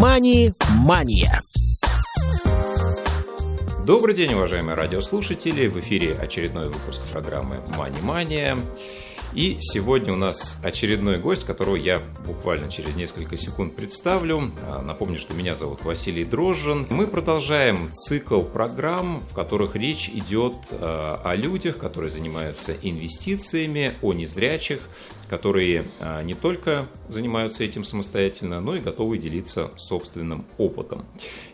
«Мани-мания». Добрый день, уважаемые радиослушатели! В эфире очередной выпуск программы «Мани-мания». И сегодня у нас очередной гость, которого я буквально через несколько секунд представлю. А, напомню, что меня зовут Василий Дрожжин. Мы продолжаем цикл программ, в которых речь идет а, о людях, которые занимаются инвестициями, о незрячих, которые а, не только занимаются этим самостоятельно, но и готовы делиться собственным опытом.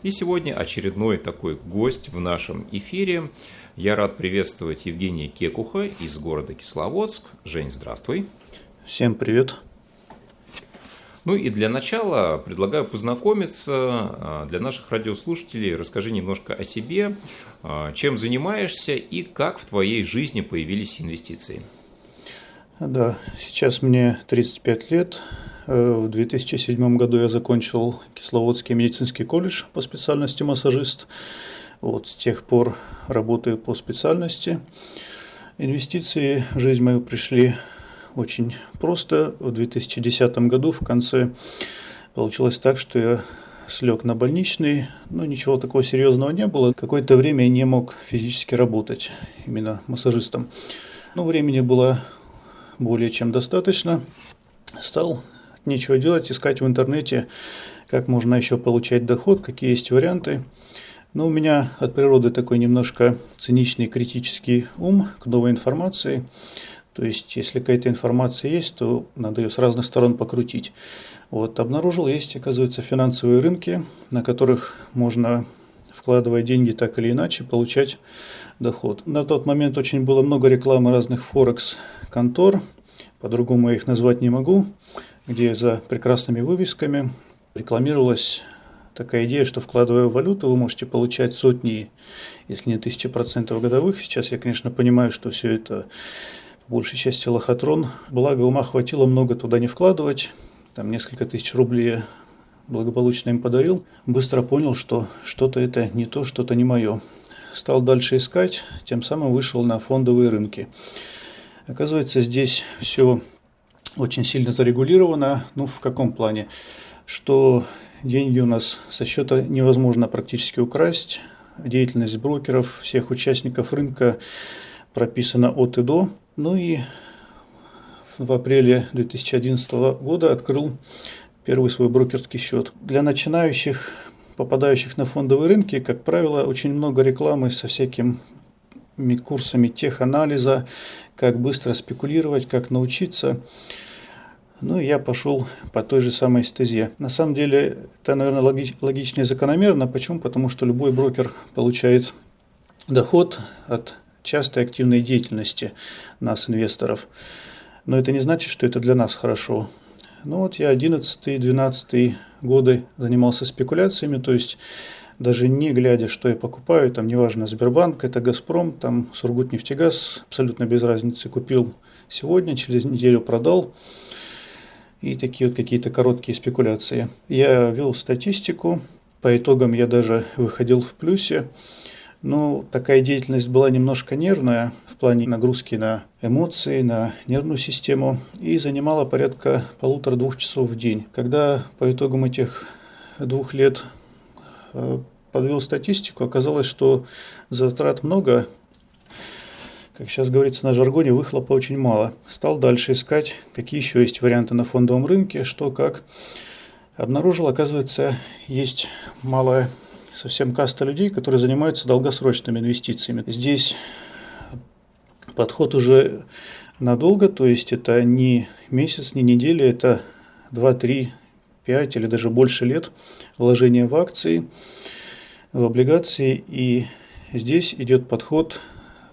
И сегодня очередной такой гость в нашем эфире – я рад приветствовать Евгения Кекуха из города Кисловодск. Жень, здравствуй. Всем привет. Ну и для начала предлагаю познакомиться а, для наших радиослушателей. Расскажи немножко о себе, а, чем занимаешься и как в твоей жизни появились инвестиции. Да, сейчас мне 35 лет. Э, в 2007 году я закончил Кисловодский медицинский колледж по специальности массажист. Вот с тех пор работаю по специальности. Инвестиции в жизнь мою пришли очень просто. В 2010 году в конце получилось так, что я слег на больничный, но ничего такого серьезного не было. Какое-то время я не мог физически работать именно массажистом. Но времени было более чем достаточно. Стал нечего делать, искать в интернете, как можно еще получать доход, какие есть варианты. Но у меня от природы такой немножко циничный критический ум к новой информации. То есть, если какая-то информация есть, то надо ее с разных сторон покрутить. Вот, обнаружил, есть, оказывается, финансовые рынки, на которых можно, вкладывая деньги так или иначе, получать доход. На тот момент очень было много рекламы разных форекс-контор, по-другому я их назвать не могу, где за прекрасными вывесками рекламировалась такая идея, что вкладывая валюту, вы можете получать сотни, если не тысячи процентов годовых. Сейчас я, конечно, понимаю, что все это по большей части лохотрон. Благо ума хватило много туда не вкладывать. Там несколько тысяч рублей благополучно им подарил. Быстро понял, что что-то это не то, что-то не мое. Стал дальше искать, тем самым вышел на фондовые рынки. Оказывается, здесь все очень сильно зарегулировано. Ну, в каком плане? Что Деньги у нас со счета невозможно практически украсть. Деятельность брокеров, всех участников рынка прописана от и до. Ну и в апреле 2011 года открыл первый свой брокерский счет. Для начинающих, попадающих на фондовые рынки, как правило, очень много рекламы со всякими курсами теханализа, как быстро спекулировать, как научиться. Ну, я пошел по той же самой стезе. На самом деле, это, наверное, логич, логично и закономерно. Почему? Потому что любой брокер получает доход от частой активной деятельности нас, инвесторов. Но это не значит, что это для нас хорошо. Ну вот я 11-12 годы занимался спекуляциями, то есть даже не глядя, что я покупаю, там неважно, Сбербанк, это Газпром, там Сургутнефтегаз, абсолютно без разницы, купил сегодня, через неделю продал и такие вот какие-то короткие спекуляции. Я вел статистику, по итогам я даже выходил в плюсе. Но такая деятельность была немножко нервная в плане нагрузки на эмоции, на нервную систему и занимала порядка полутора-двух часов в день. Когда по итогам этих двух лет э, подвел статистику, оказалось, что затрат много, как сейчас говорится на жаргоне, выхлопа очень мало. Стал дальше искать, какие еще есть варианты на фондовом рынке, что как. Обнаружил, оказывается, есть малая совсем каста людей, которые занимаются долгосрочными инвестициями. Здесь подход уже надолго, то есть это не месяц, не неделя, это 2, 3, 5 или даже больше лет вложения в акции, в облигации. И здесь идет подход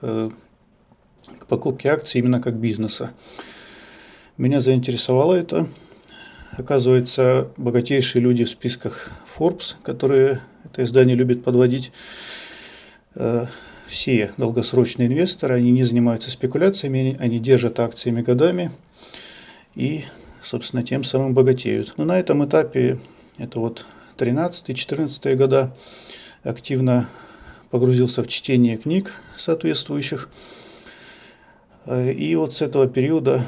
э, покупки акций именно как бизнеса. Меня заинтересовало это. Оказывается, богатейшие люди в списках Forbes, которые это издание любит подводить, э, все долгосрочные инвесторы, они не занимаются спекуляциями, они держат акциями годами и, собственно, тем самым богатеют. Но на этом этапе, это вот 13-14 года, активно погрузился в чтение книг соответствующих. Э, и вот с этого периода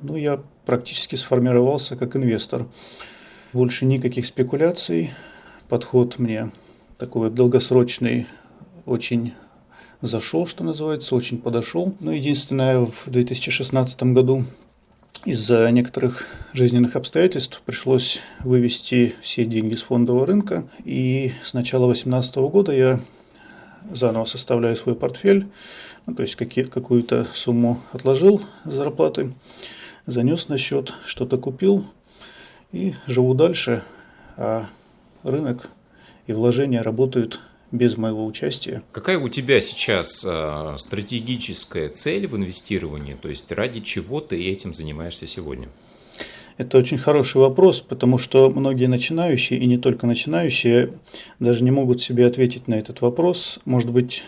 ну, я практически сформировался как инвестор. Больше никаких спекуляций. Подход мне такой долгосрочный, очень зашел, что называется, очень подошел. Но единственное, в 2016 году из-за некоторых жизненных обстоятельств пришлось вывести все деньги с фондового рынка. И с начала 2018 года я заново составляю свой портфель, ну, то есть какие, какую-то сумму отложил зарплаты, занес на счет, что-то купил и живу дальше, а рынок и вложения работают без моего участия. Какая у тебя сейчас э, стратегическая цель в инвестировании? То есть ради чего ты этим занимаешься сегодня? Это очень хороший вопрос, потому что многие начинающие, и не только начинающие, даже не могут себе ответить на этот вопрос. Может быть,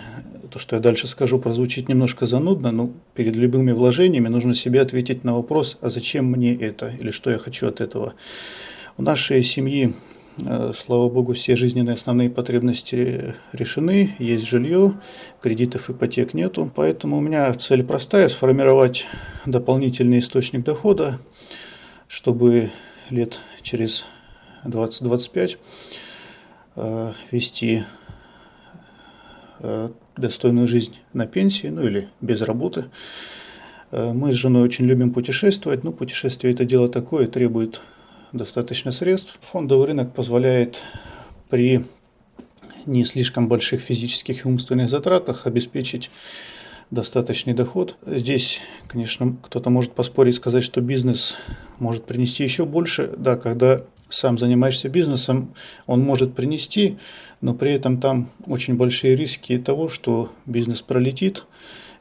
то, что я дальше скажу, прозвучит немножко занудно, но перед любыми вложениями нужно себе ответить на вопрос, а зачем мне это, или что я хочу от этого. У нашей семьи слава богу, все жизненные основные потребности решены, есть жилье, кредитов, ипотек нету. Поэтому у меня цель простая – сформировать дополнительный источник дохода, чтобы лет через 20-25 э, вести э, достойную жизнь на пенсии, ну или без работы. Мы с женой очень любим путешествовать, но путешествие это дело такое, требует достаточно средств. Фондовый рынок позволяет при не слишком больших физических и умственных затратах обеспечить достаточный доход. Здесь, конечно, кто-то может поспорить, сказать, что бизнес может принести еще больше. Да, когда сам занимаешься бизнесом, он может принести, но при этом там очень большие риски того, что бизнес пролетит,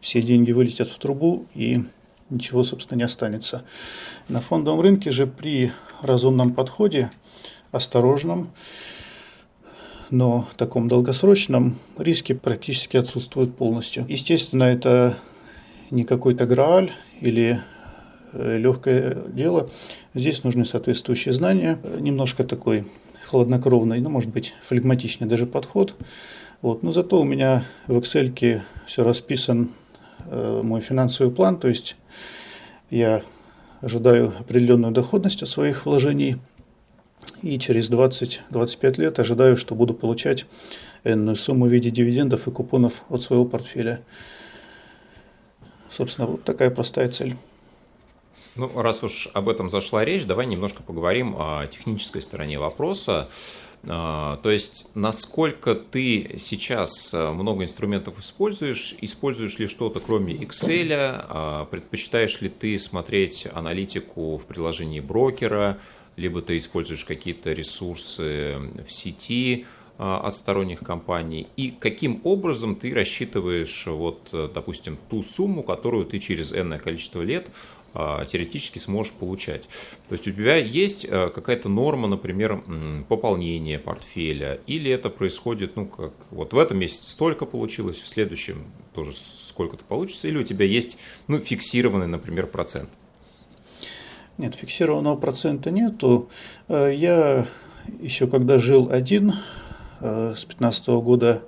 все деньги вылетят в трубу и ничего, собственно, не останется. На фондовом рынке же при разумном подходе, осторожном, но таком долгосрочном, риски практически отсутствуют полностью. Естественно, это не какой-то грааль или э, легкое дело. Здесь нужны соответствующие знания, немножко такой хладнокровный, ну, может быть, флегматичный даже подход. Вот. Но зато у меня в Excel все расписан мой финансовый план, то есть я ожидаю определенную доходность от своих вложений и через 20-25 лет ожидаю, что буду получать энную сумму в виде дивидендов и купонов от своего портфеля. Собственно, вот такая простая цель. Ну, раз уж об этом зашла речь, давай немножко поговорим о технической стороне вопроса. А, то есть, насколько ты сейчас э, много инструментов используешь, используешь ли что-то кроме Excel, а, предпочитаешь ли ты смотреть аналитику в приложении брокера, либо ты используешь какие-то ресурсы в сети а, от сторонних компаний, и каким образом ты рассчитываешь, вот, э, допустим, ту сумму, которую ты через энное количество лет теоретически сможешь получать. То есть у тебя есть а, какая-то норма, например, пополнения портфеля, или это происходит, ну, как вот в этом месяце столько получилось, в следующем тоже сколько-то получится, или у тебя есть, ну, фиксированный, например, процент? Нет, фиксированного процента нету. Э, я еще когда жил один, э, с 15 года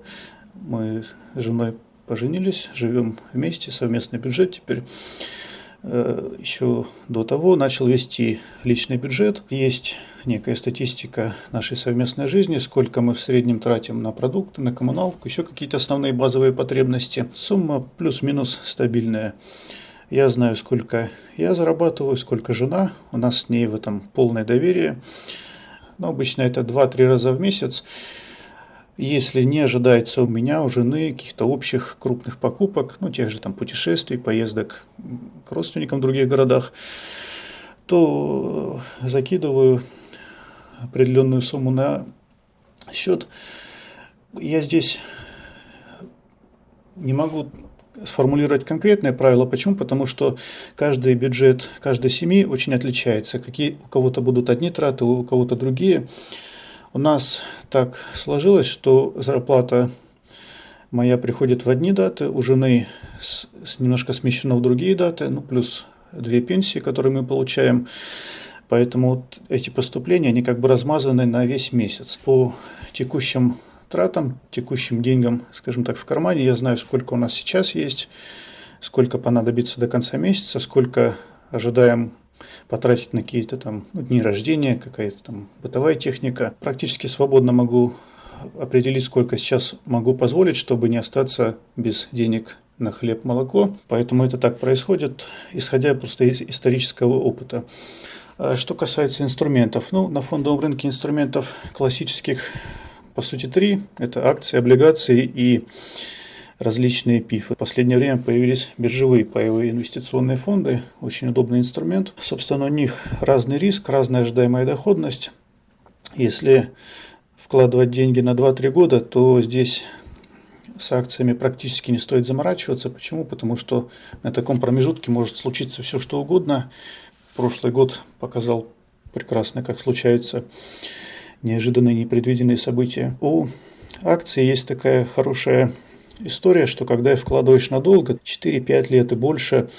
мы с женой поженились, живем вместе, совместный бюджет теперь. Э, еще до того начал вести личный бюджет. Есть некая статистика нашей совместной жизни, сколько мы в среднем тратим на продукты, на коммуналку, еще какие-то основные базовые потребности. Сумма плюс-минус стабильная. Я знаю, сколько я зарабатываю, сколько жена. У нас с ней в этом полное доверие. Но обычно это 2-3 раза в месяц если не ожидается у меня, у жены каких-то общих крупных покупок, ну, тех же там путешествий, поездок к родственникам в других городах, то закидываю определенную сумму на счет. Я здесь не могу сформулировать конкретное правило. Почему? Потому что каждый бюджет каждой семьи очень отличается. Какие у кого-то будут одни траты, у кого-то другие. У нас так сложилось, что зарплата моя приходит в одни даты, у жены с, с немножко смещена в другие даты, ну плюс две пенсии, которые мы получаем. Поэтому вот эти поступления, они как бы размазаны на весь месяц. По текущим тратам, текущим деньгам, скажем так, в кармане, я знаю, сколько у нас сейчас есть, сколько понадобится до конца месяца, сколько ожидаем потратить на какие-то там ну, дни рождения, какая-то там бытовая техника. Практически свободно могу определить, сколько сейчас могу позволить, чтобы не остаться без денег на хлеб, молоко. Поэтому это так происходит, исходя просто из исторического опыта. А что касается инструментов, ну, на фондовом рынке инструментов классических, по сути, три. Это акции, облигации и различные ПИФы. В последнее время появились биржевые паевые инвестиционные фонды. Очень удобный инструмент. Собственно, у них разный риск, разная ожидаемая доходность. Если вкладывать деньги на 2-3 года, то здесь с акциями практически не стоит заморачиваться. Почему? Потому что на таком промежутке может случиться все что угодно. Прошлый год показал прекрасно, как случаются неожиданные, непредвиденные события. У акций есть такая хорошая история, что когда вкладываешь надолго, 4-5 лет и больше,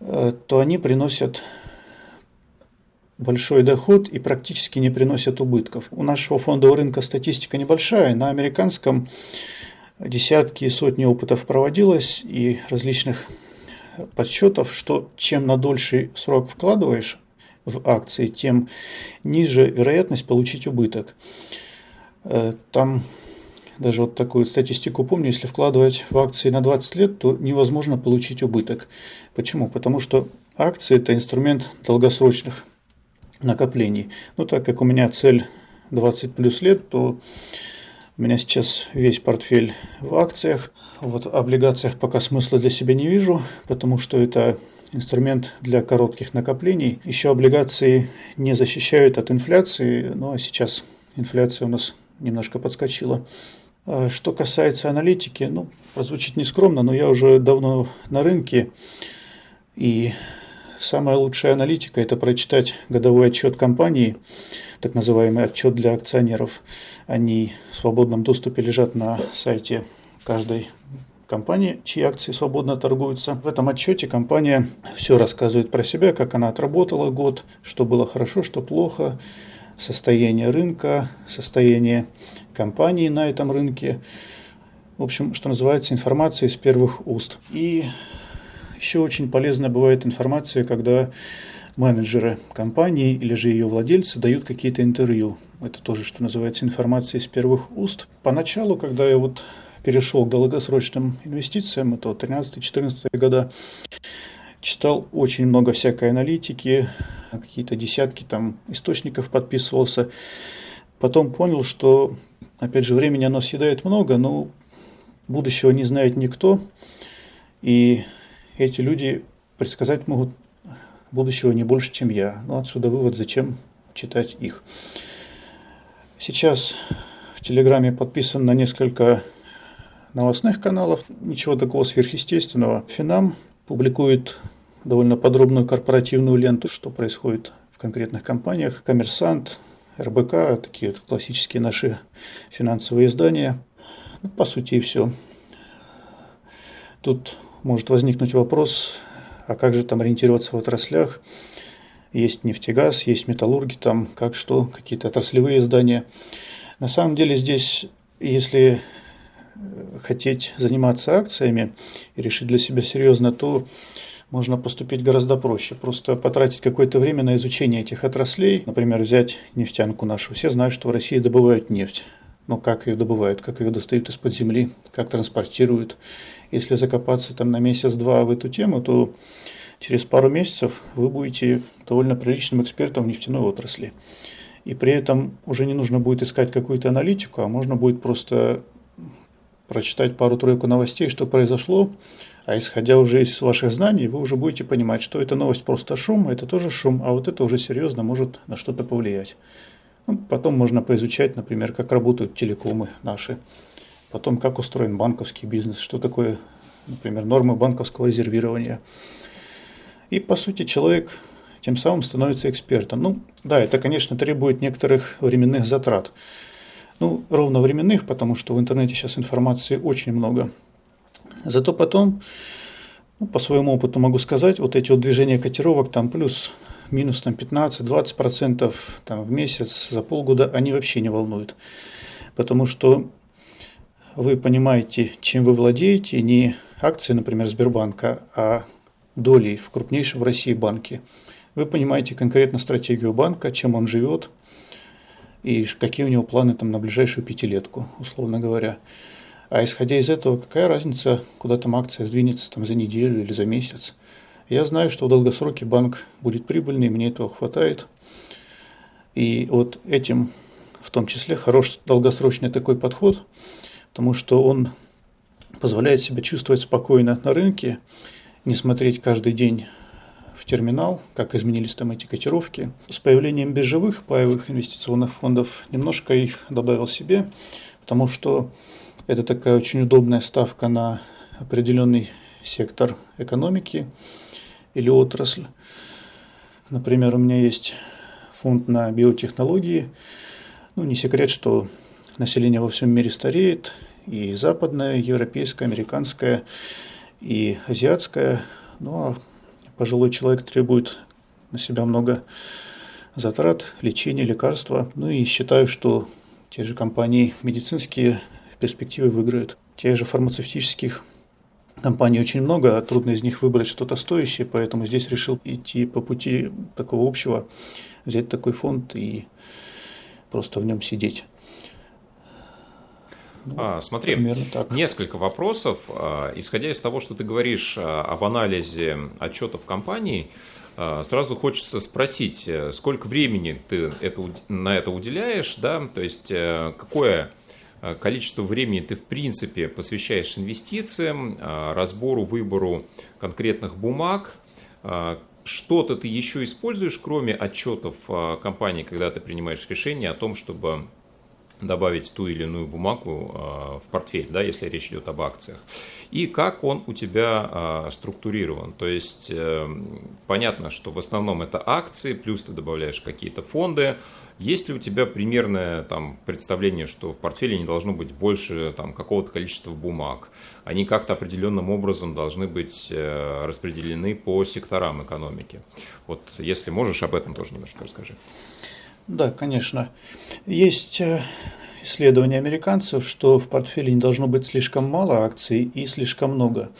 э, то они приносят большой доход и практически не приносят убытков. У нашего фондового рынка статистика небольшая, на американском десятки и сотни опытов проводилось и различных подсчетов, что чем на дольший срок вкладываешь в акции, тем ниже вероятность получить убыток. Э, там даже вот такую статистику помню, если вкладывать в акции на 20 лет, то невозможно получить убыток. Почему? Потому что акции – это инструмент долгосрочных накоплений. Ну, так как у меня цель 20 плюс лет, то у меня сейчас весь портфель в акциях. Вот в облигациях пока смысла для себя не вижу, потому что это инструмент для коротких накоплений. Еще облигации не защищают от инфляции, ну а сейчас инфляция у нас немножко подскочила. А что касается аналитики, ну, прозвучит нескромно, но я уже давно на рынке, и самая лучшая аналитика – это прочитать годовой отчет компании, так называемый отчет для акционеров. Они в свободном доступе лежат на сайте каждой компании, чьи акции свободно торгуются. В этом отчете компания все рассказывает про себя, как она отработала год, что было хорошо, что плохо, состояние рынка, состояние компании на этом рынке. В общем, что называется, информация из первых уст. И еще очень полезная бывает информация, когда менеджеры компании или же ее владельцы дают какие-то интервью. Это тоже, что называется, информация из первых уст. Поначалу, когда я вот перешел к долгосрочным инвестициям, это вот 13-14 года, читал очень много всякой аналитики, какие-то десятки там источников подписывался. Потом понял, что, опять же, времени оно съедает много, но будущего не знает никто. И эти люди предсказать могут будущего не больше, чем я. Но отсюда вывод, зачем читать их. Сейчас в Телеграме подписан на несколько новостных каналов. Ничего такого сверхъестественного. Финам публикует довольно подробную корпоративную ленту, что происходит в конкретных компаниях. Коммерсант, РБК, такие вот классические наши финансовые издания. Ну, по сути и все. Тут может возникнуть вопрос, а как же там ориентироваться в отраслях? Есть нефтегаз, есть металлурги, там как что, какие-то отраслевые издания. На самом деле здесь, если хотеть заниматься акциями и решить для себя серьезно, то можно поступить гораздо проще. Просто потратить какое-то время на изучение этих отраслей. Например, взять нефтянку нашу. Все знают, что в России добывают нефть. Но как ее добывают, как ее достают из-под земли, как транспортируют. Если закопаться там на месяц-два в эту тему, то через пару месяцев вы будете довольно приличным экспертом в нефтяной отрасли. И при этом уже не нужно будет искать какую-то аналитику, а можно будет просто прочитать пару-тройку новостей, что произошло, а исходя уже из ваших знаний, вы уже будете понимать, что эта новость просто шум, это тоже шум, а вот это уже серьезно может на что-то повлиять. Ну, потом можно поизучать, например, как работают телекомы наши, потом как устроен банковский бизнес, что такое, например, нормы банковского резервирования. И, по сути, человек тем самым становится экспертом. Ну, да, это, конечно, требует некоторых временных затрат. Ну, ровно временных, потому что в интернете сейчас информации очень много. Зато потом, ну, по своему опыту могу сказать, вот эти вот движения котировок, там плюс минус там 15-20% там, в месяц, за полгода, они вообще не волнуют. Потому что вы понимаете, чем вы владеете, не акции, например, Сбербанка, а долей в крупнейшем в России банке. Вы понимаете конкретно стратегию банка, чем он живет и какие у него планы там на ближайшую пятилетку, условно говоря. А исходя из этого, какая разница, куда там акция сдвинется там, за неделю или за месяц? Я знаю, что в долгосроке банк будет прибыльный, мне этого хватает. И вот этим в том числе хорош долгосрочный такой подход, потому что он позволяет себя чувствовать спокойно на рынке, не смотреть каждый день в терминал, как изменились там эти котировки. С появлением биржевых паевых инвестиционных фондов немножко их добавил себе, потому что это такая очень удобная ставка на определенный сектор экономики или отрасль. Например, у меня есть фонд на биотехнологии. Ну, не секрет, что население во всем мире стареет, и западное, европейское, американское, и азиатское. Ну, а пожилой человек требует на себя много затрат, лечения, лекарства. Ну и считаю, что те же компании медицинские перспективы выиграют. Тех же фармацевтических компаний очень много, а трудно из них выбрать что-то стоящее, поэтому здесь решил идти по пути такого общего, взять такой фонд и просто в нем сидеть. А, смотри, так. несколько вопросов. А, исходя из того, что ты говоришь а, об анализе отчетов компаний, а, сразу хочется спросить, э, сколько времени ты это, на это уделяешь, да, то есть э, какое Э, количество времени ты в принципе посвящаешь инвестициям, разбору, выбору конкретных бумаг. Что-то ты еще используешь, кроме отчетов компании, когда ты принимаешь решение о том, чтобы добавить ту или иную бумагу в портфель, да, если речь идет об акциях. И как он у тебя структурирован. То есть понятно, что в основном это акции, плюс ты добавляешь какие-то фонды, есть ли у тебя примерное там, представление, что в портфеле не должно быть больше там, какого-то количества бумаг? Они как-то определенным образом должны быть э, распределены по секторам экономики. Вот если можешь, об этом тоже немножко расскажи. Да, конечно. Есть э, исследования американцев, что в портфеле не должно быть слишком мало акций и слишком много.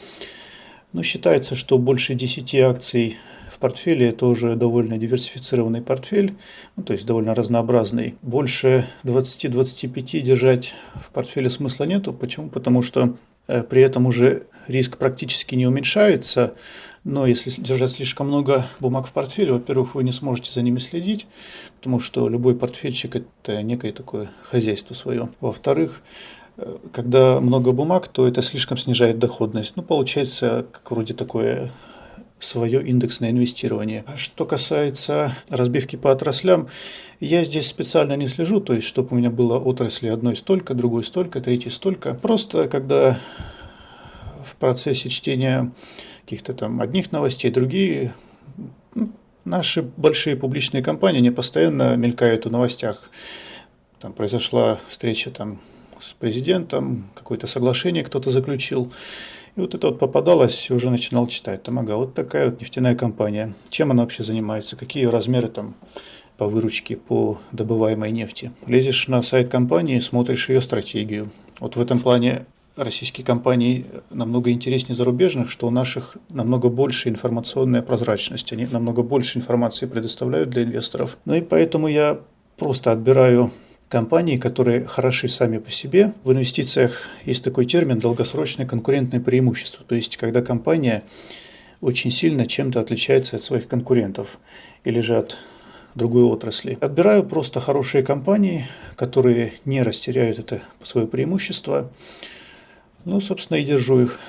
Но считается, что больше 10 акций в портфеле это уже довольно диверсифицированный портфель, ну, то есть довольно разнообразный. Больше 20-25 держать в портфеле смысла нету. Почему? Потому что э, при этом уже риск практически не уменьшается, но если держать слишком много бумаг в портфеле, во-первых, вы не сможете за ними следить, потому что любой портфельчик – это некое такое хозяйство свое. Во-вторых, э, когда много бумаг, то это слишком снижает доходность. Ну, получается, как вроде такое свое индексное инвестирование. Что касается разбивки по отраслям, я здесь специально не слежу, то есть чтобы у меня было отрасли одной столько, другой столько, третьей столько. Просто когда в процессе чтения каких-то там одних новостей, другие, ну, наши большие публичные компании, они постоянно мелькают в новостях. Там произошла встреча там с президентом, какое-то соглашение кто-то заключил. И вот это вот попадалось, уже начинал читать. Там, ага, вот такая вот нефтяная компания. Чем она вообще занимается? Какие ее размеры там по выручке по добываемой нефти? Лезешь на сайт компании, смотришь ее стратегию. Вот в этом плане российские компании намного интереснее зарубежных, что у наших намного больше информационная прозрачность, они намного больше информации предоставляют для инвесторов. Ну и поэтому я просто отбираю компании, которые хороши сами по себе. В инвестициях есть такой термин долгосрочное конкурентное преимущество. То есть, когда компания очень сильно чем-то отличается от своих конкурентов или же от другой отрасли. Отбираю просто хорошие компании, которые не растеряют это свое преимущество. Ну, собственно, и держу их.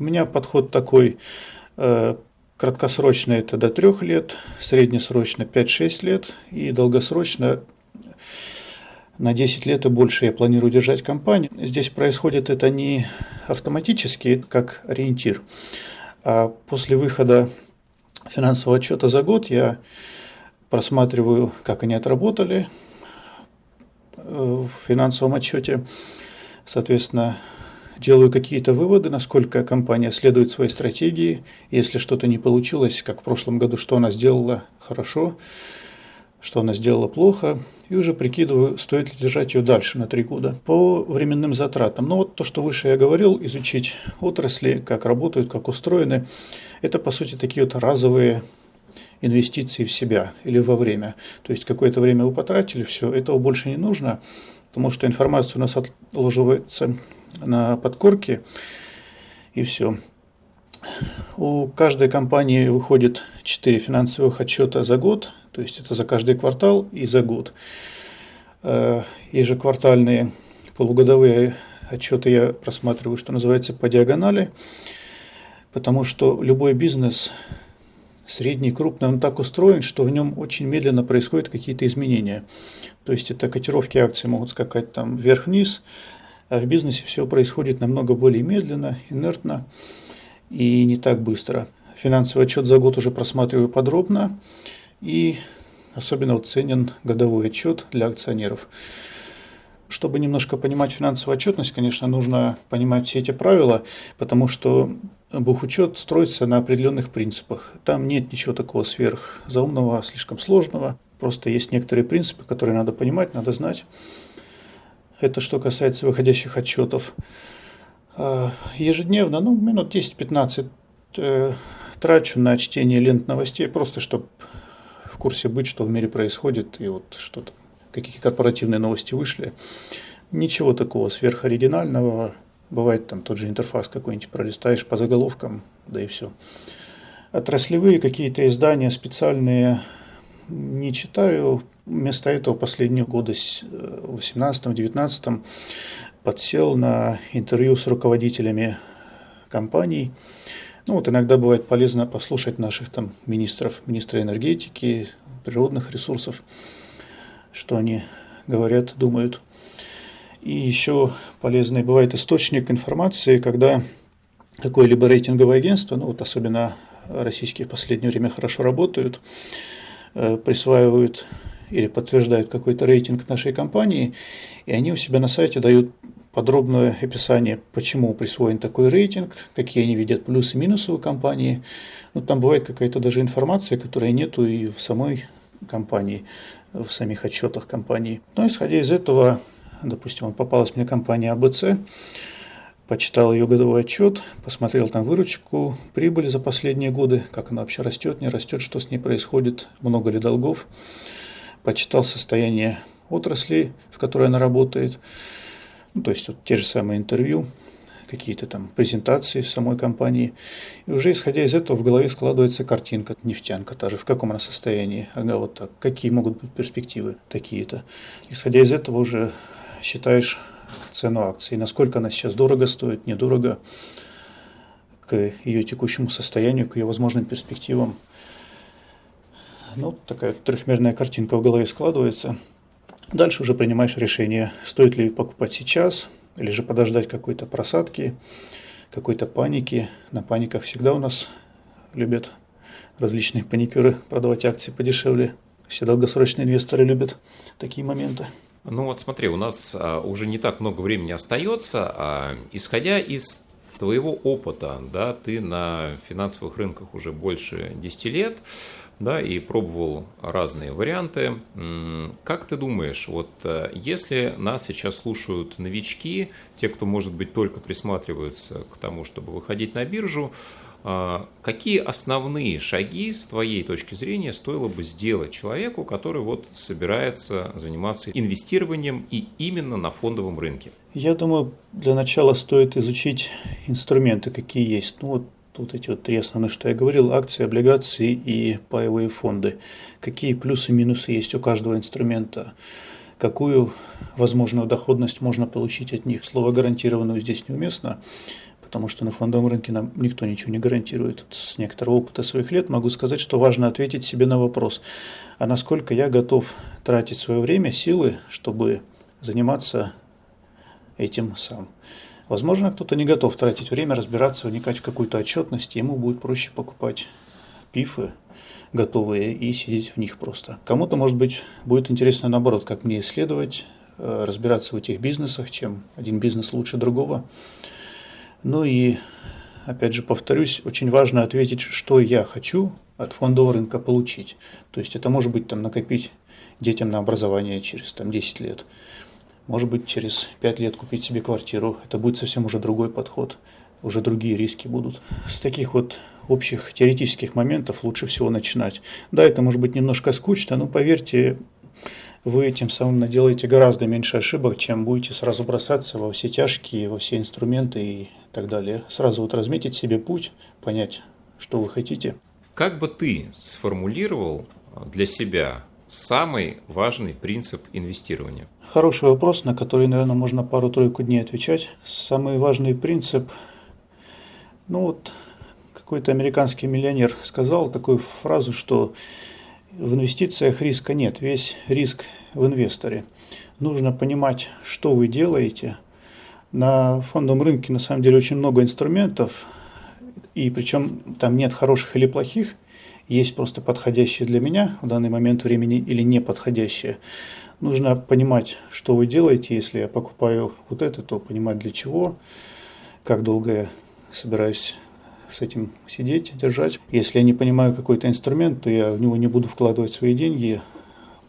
У меня подход такой, э, краткосрочно это до трех лет, среднесрочно 5-6 лет и долгосрочно на 10 лет и больше я планирую держать компанию. Здесь происходит это не автоматически, как ориентир, а после выхода финансового отчета за год я просматриваю, как они отработали э, в финансовом отчете, соответственно, делаю какие-то выводы, насколько компания следует своей стратегии, если что-то не получилось, как в прошлом году, что она сделала хорошо, что она сделала плохо, и уже прикидываю, стоит ли держать ее дальше на три года. По временным затратам. Ну вот то, что выше я говорил, изучить отрасли, как работают, как устроены, это по сути такие вот разовые инвестиции в себя или во время. То есть какое-то время вы потратили, все, этого больше не нужно, потому что информация у нас отложивается на подкорке, и все. У каждой компании выходит 4 финансовых отчета за год, то есть это за каждый квартал и за год. Э, ежеквартальные полугодовые отчеты я просматриваю, что называется, по диагонали, потому что любой бизнес, средний, крупный, он так устроен, что в нем очень медленно происходят какие-то изменения. То есть это котировки акций могут скакать там вверх-вниз, а в бизнесе все происходит намного более медленно, инертно и не так быстро. Финансовый отчет за год уже просматриваю подробно и особенно вот ценен годовой отчет для акционеров. Чтобы немножко понимать финансовую отчетность, конечно, нужно понимать все эти правила, потому что бухучет строится на определенных принципах. Там нет ничего такого сверхзаумного, слишком сложного. Просто есть некоторые принципы, которые надо понимать, надо знать. Это что касается выходящих отчетов. А, ежедневно, ну, минут 10-15 э, трачу на чтение лент новостей, просто чтобы в курсе быть, что в мире происходит, и вот что-то, какие корпоративные новости вышли. Ничего такого сверхоригинального. Бывает там тот же интерфейс какой-нибудь пролистаешь по заголовкам, да и все. Отраслевые какие-то издания специальные не читаю. Вместо этого последние годы, в 18-19, подсел на интервью с руководителями компаний. Ну вот иногда бывает полезно послушать наших там министров, министра энергетики, природных ресурсов, что они говорят, думают. И еще полезный бывает источник информации, когда какое-либо рейтинговое агентство, ну вот особенно российские в последнее время хорошо работают, Э, присваивают или подтверждают какой-то рейтинг нашей компании, и они у себя на сайте дают подробное описание, почему присвоен такой рейтинг, какие они видят плюсы и минусы у компании. Ну, там бывает какая-то даже информация, которой нету и в самой компании, в самих отчетах компании. Но исходя из этого, допустим, попалась мне компания АБЦ, почитал ее годовой отчет, посмотрел там выручку, прибыль за последние годы, как она вообще растет, не растет, что с ней происходит, много ли долгов, почитал состояние отрасли, в которой она работает, ну, то есть вот те же самые интервью, какие-то там презентации самой компании. И уже исходя из этого в голове складывается картинка, нефтянка та же, в каком она состоянии, ага, вот так, какие могут быть перспективы такие-то. Исходя из этого уже считаешь цену акции, насколько она сейчас дорого стоит, недорого, к ее текущему состоянию, к ее возможным перспективам. Ну, такая трехмерная картинка в голове складывается. Дальше уже принимаешь решение, стоит ли покупать сейчас, или же подождать какой-то просадки, какой-то паники. На паниках всегда у нас любят различные паникеры продавать акции подешевле. Все долгосрочные инвесторы любят такие моменты. Ну вот смотри, у нас а, уже не так много времени остается. А, исходя из твоего опыта, да, ты на финансовых рынках уже больше 10 лет, да, и пробовал разные варианты. Как ты думаешь, вот э, если нас сейчас слушают новички, те, кто, может быть, только присматриваются к тому, чтобы выходить на биржу, а, какие основные шаги, с твоей точки зрения, стоило бы сделать человеку, который вот собирается заниматься инвестированием и именно на фондовом рынке? Я думаю, для начала стоит изучить инструменты, какие есть. Ну, вот вот эти вот три основных, что я говорил, акции, облигации и паевые фонды. Какие плюсы и минусы есть у каждого инструмента, какую возможную доходность можно получить от них. Слово гарантированную здесь неуместно потому что на фондовом рынке нам никто ничего не гарантирует. С некоторого опыта своих лет могу сказать, что важно ответить себе на вопрос, а насколько я готов тратить свое время, силы, чтобы заниматься этим сам. Возможно, кто-то не готов тратить время, разбираться, вникать в какую-то отчетность, ему будет проще покупать пифы готовые и сидеть в них просто. Кому-то, может быть, будет интересно наоборот, как мне исследовать, э, разбираться в этих бизнесах, чем один бизнес лучше другого. Ну и, опять же, повторюсь, очень важно ответить, что я хочу от фондового рынка получить. То есть это может быть там накопить детям на образование через там, 10 лет. Может быть, через 5 лет купить себе квартиру. Это будет совсем уже другой подход. уже другие риски будут. С таких вот общих теоретических моментов лучше всего начинать. Да, это может быть немножко скучно, но поверьте, вы тем самым наделаете гораздо меньше ошибок, чем будете сразу бросаться во все тяжкие, во все инструменты и так далее. Сразу вот разметить себе путь, понять, что вы хотите. Как бы ты сформулировал для себя самый важный принцип инвестирования? Хороший вопрос, на который, наверное, можно пару-тройку дней отвечать. Самый важный принцип, ну вот какой-то американский миллионер сказал такую фразу, что в инвестициях риска нет, весь риск в инвесторе. Нужно понимать, что вы делаете. На фондовом рынке на самом деле очень много инструментов, и причем там нет хороших или плохих, есть просто подходящие для меня в данный момент времени или не подходящие. Нужно понимать, что вы делаете. Если я покупаю вот это, то понимать для чего, как долго я собираюсь с этим сидеть, держать. Если я не понимаю какой-то инструмент, то я в него не буду вкладывать свои деньги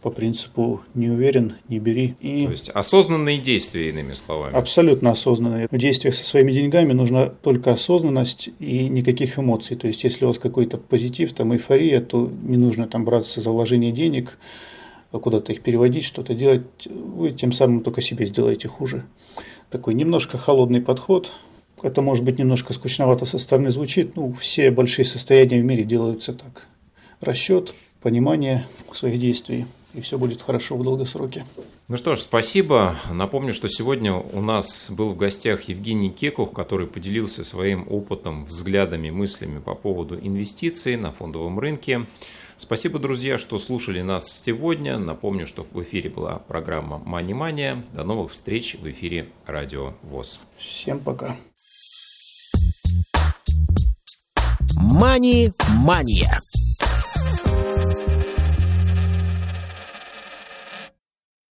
по принципу «не уверен, не бери». И То есть осознанные действия, иными словами. Абсолютно осознанные. В действиях со своими деньгами нужна только осознанность и никаких эмоций. То есть если у вас какой-то позитив, там эйфория, то не нужно там браться за вложение денег, куда-то их переводить, что-то делать. Вы тем самым только себе сделаете хуже. Такой немножко холодный подход – это может быть немножко скучновато со стороны звучит, ну, все большие состояния в мире делаются так. Расчет, понимание своих действий, и все будет хорошо в долгосроке. Ну что ж, спасибо. Напомню, что сегодня у нас был в гостях Евгений Кекух, который поделился своим опытом, взглядами, мыслями по поводу инвестиций на фондовом рынке. Спасибо, друзья, что слушали нас сегодня. Напомню, что в эфире была программа «Мани Мания». До новых встреч в эфире Радио ВОЗ. Всем пока. Мани-мания.